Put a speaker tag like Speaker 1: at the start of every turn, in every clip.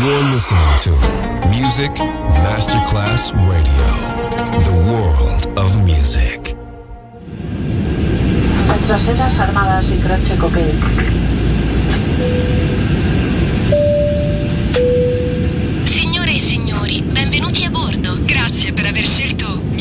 Speaker 1: You're listening to Music Masterclass Radio, the world of music.
Speaker 2: Nuestras sedas armadas y
Speaker 3: Crache Coquet.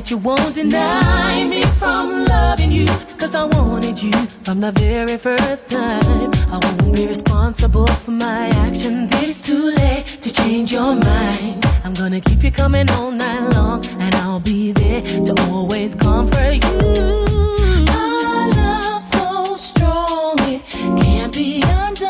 Speaker 4: night you won't deny me from loving you Cause I wanted you from the very first time. I won't be responsible for my actions. It's too late to change your mind. I'm gonna keep you coming all night long And I'll be there to always comfort you. Our love so strong it can't be undone.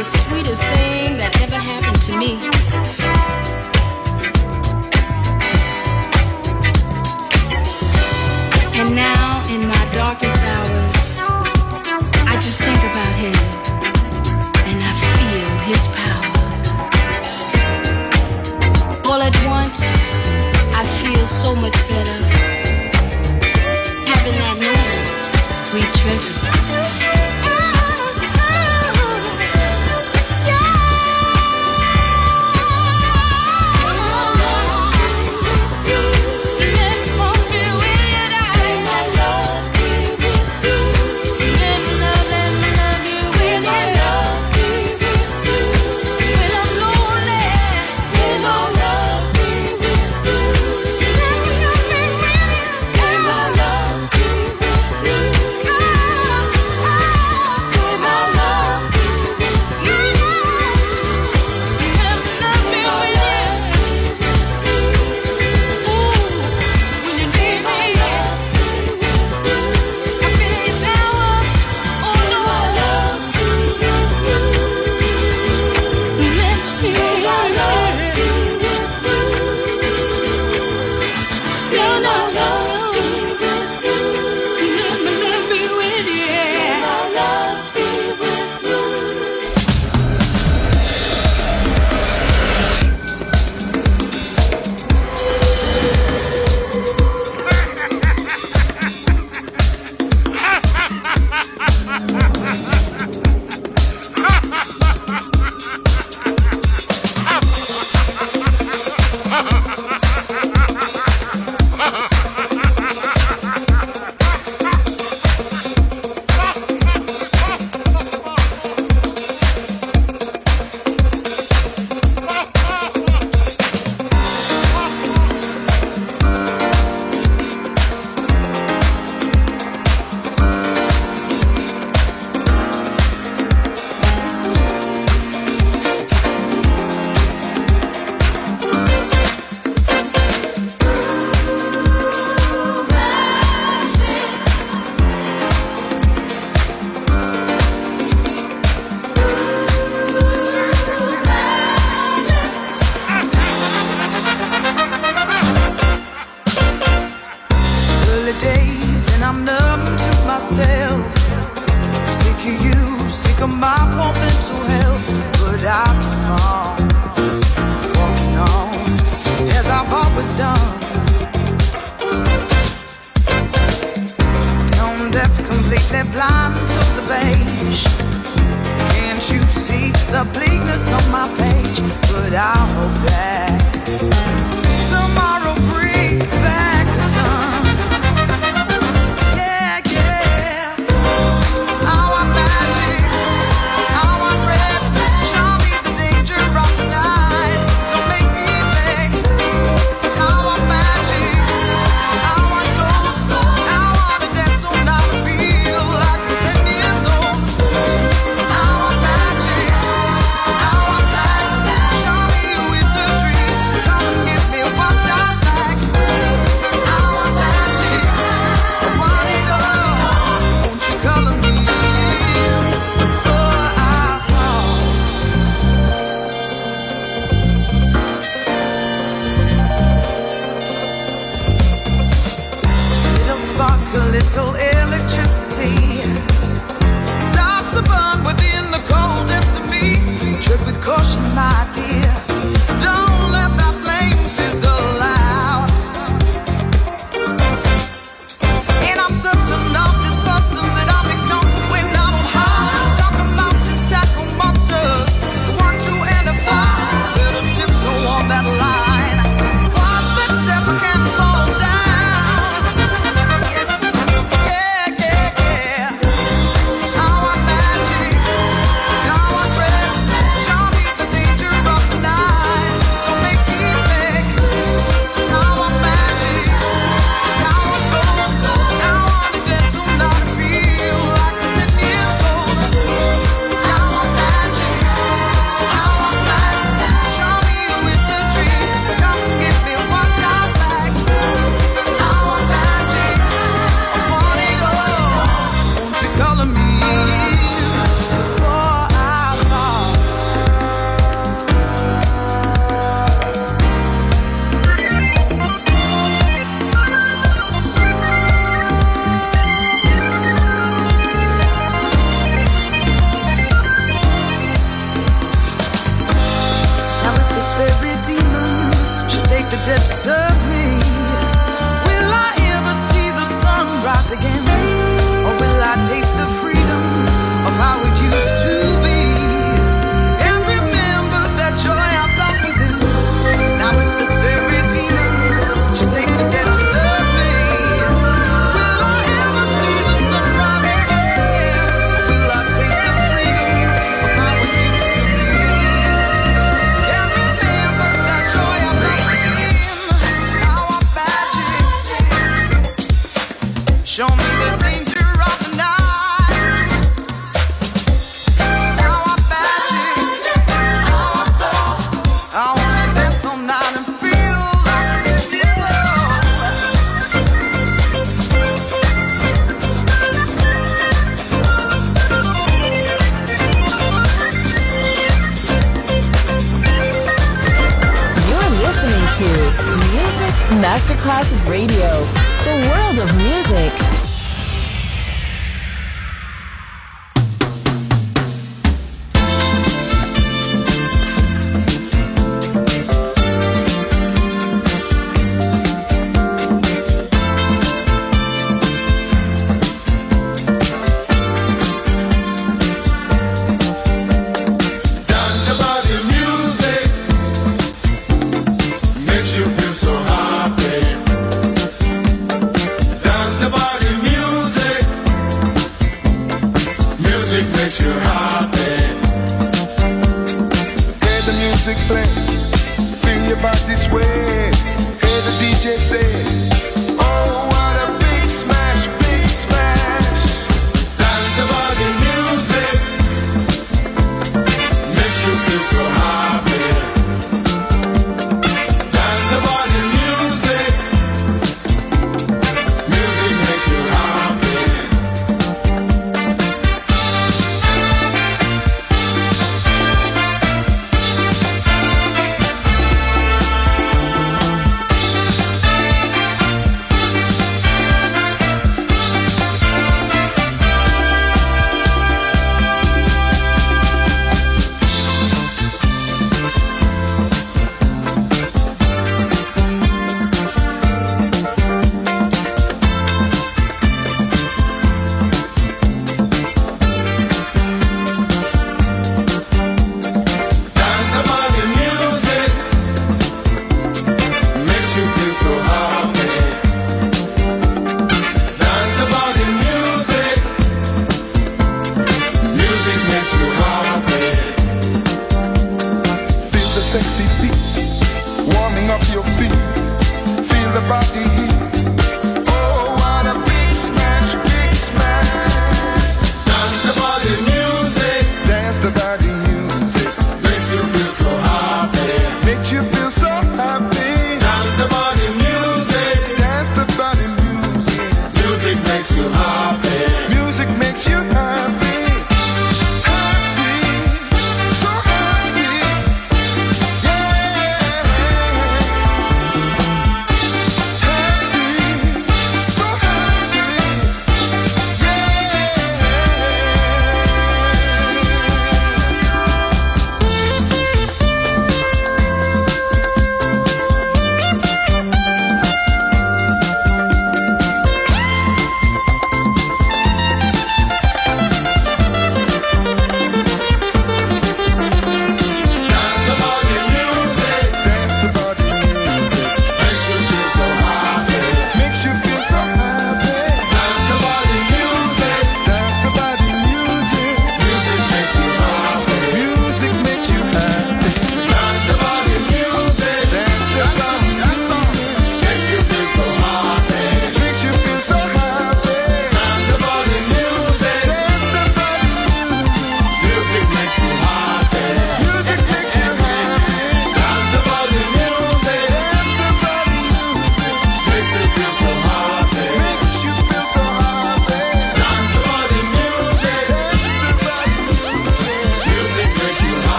Speaker 5: The
Speaker 6: sweetest thing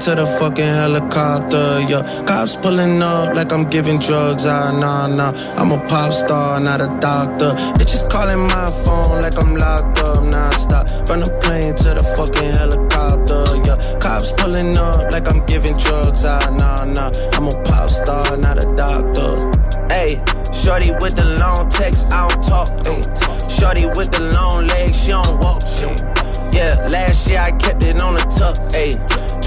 Speaker 6: to
Speaker 7: the
Speaker 8: fucking helicopter, yeah. Cops pulling up like I'm giving drugs, ah, nah, nah. I'm a pop star, not a doctor. Bitches calling my phone like I'm locked up nah, nonstop. From the plane to the fucking helicopter, yeah. Cops pulling up like I'm giving drugs, ah, nah, nah. I'm a pop star, not a doctor. Hey, shorty with the long text, I don't talk. Ay. Shorty with the long legs, she don't walk. Yeah, last year I kept it on the tuck. Ayy,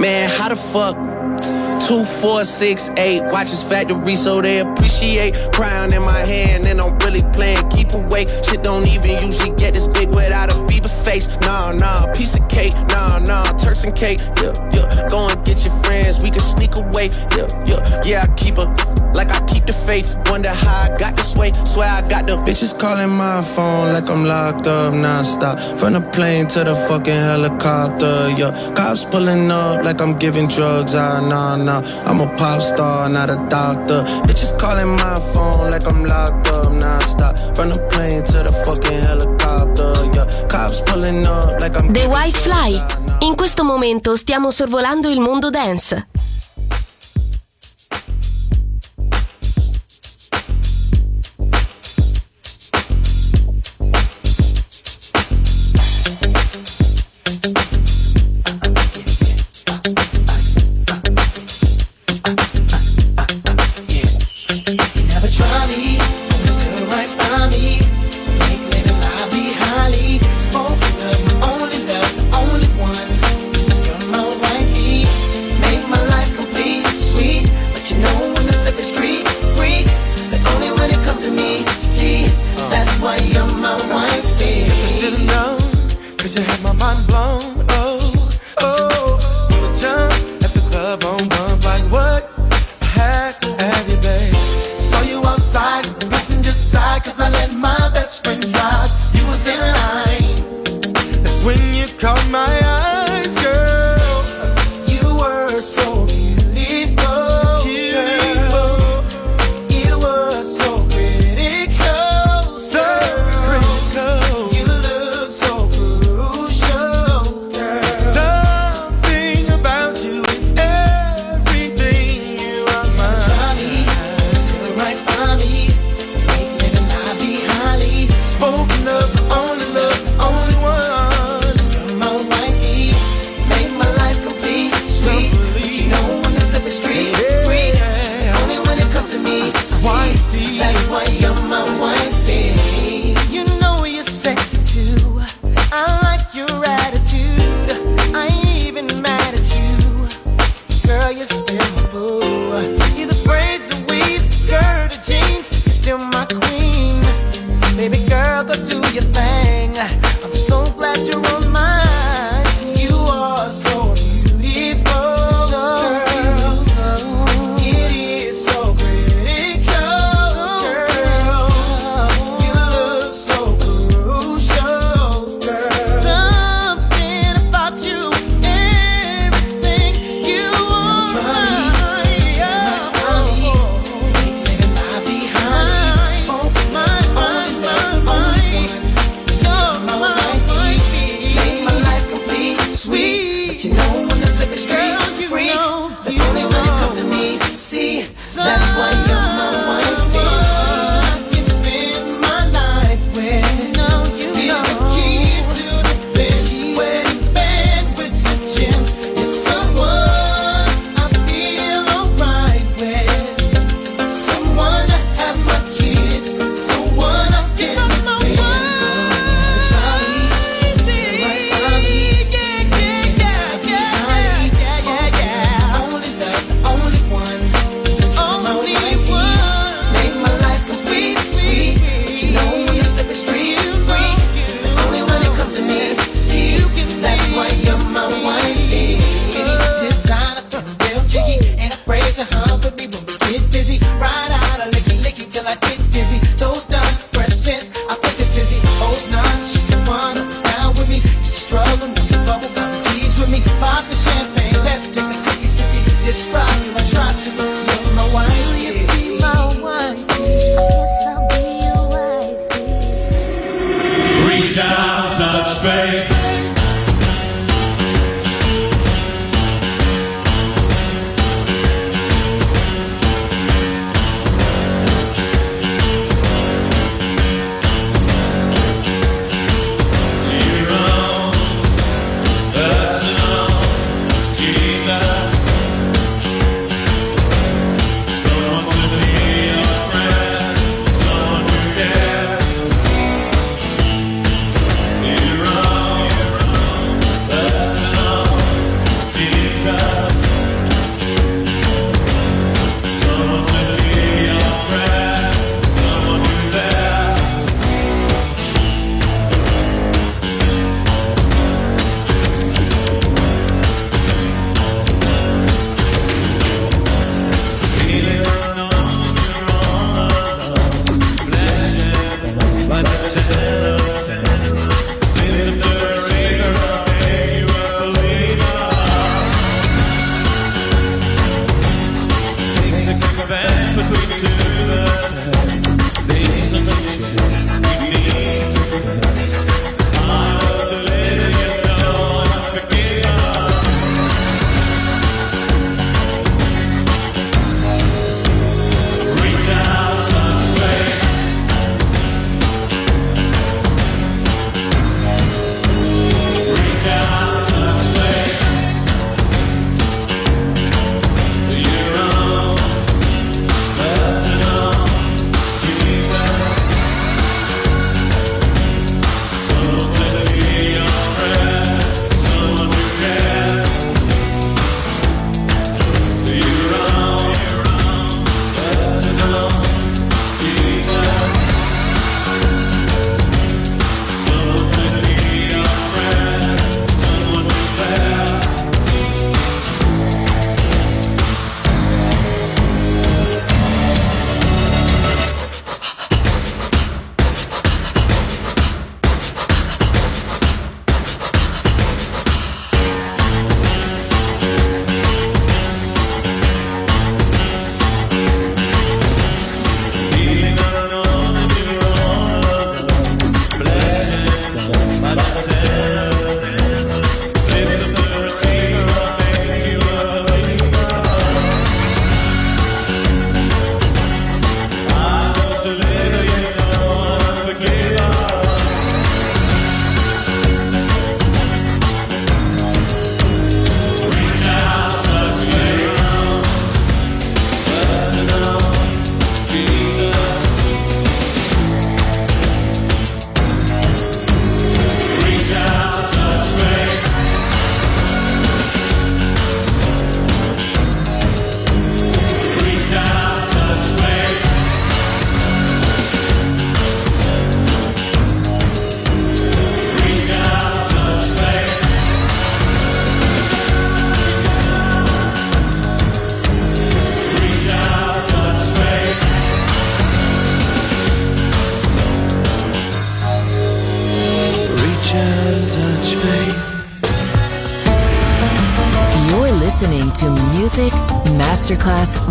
Speaker 8: Man, how the fuck? Two, four, six, eight. Watch Watches factory so they appreciate. Crown in my hand and I'm really playing keep away. Shit don't even usually get this big without a Bieber face. Nah, nah, piece of cake. Nah, nah, Turks and cake. Yeah, yeah. Go and get your friends. We can sneak away. Yeah, yeah. Yeah, I keep her like I keep the faith. Wonder how I got this way. Swear I got the
Speaker 9: Bitches calling my phone like I'm locked up nonstop. From the plane to the fucking helicopter, yeah. Cops pulling up like I'm giving drugs, ah, nah, nah. I'm a pop star, not a doctor. Bitches calling my phone like I'm locked up nonstop. From the plane to the fucking helicopter, yeah. Cops pulling up like I'm
Speaker 3: The White Fly.
Speaker 9: ah.
Speaker 3: In questo momento stiamo sorvolando il mondo dance.
Speaker 7: shouts of
Speaker 10: space.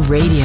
Speaker 10: Radio,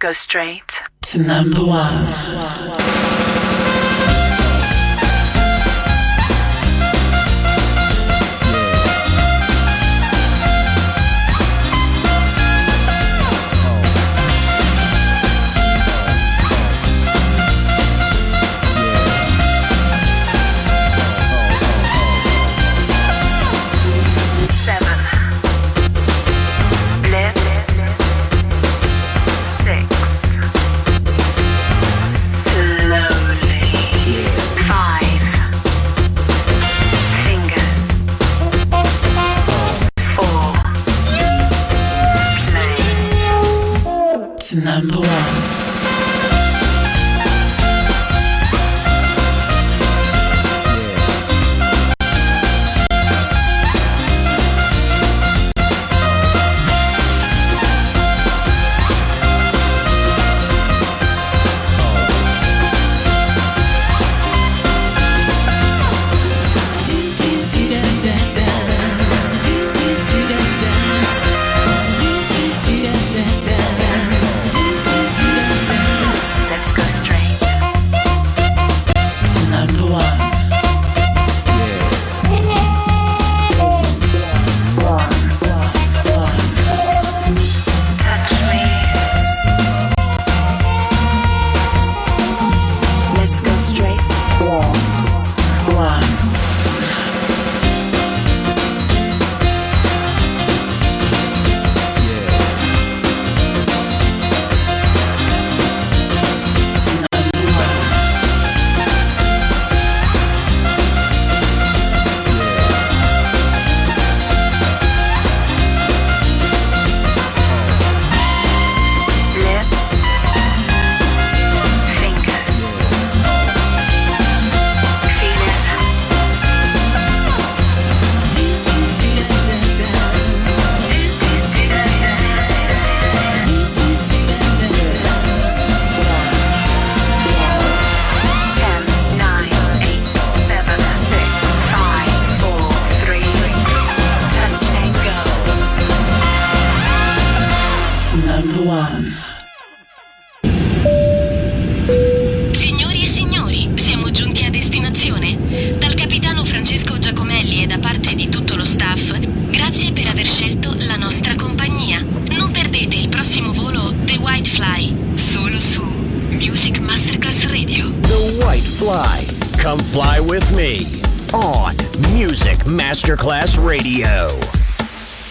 Speaker 11: go straight to number one.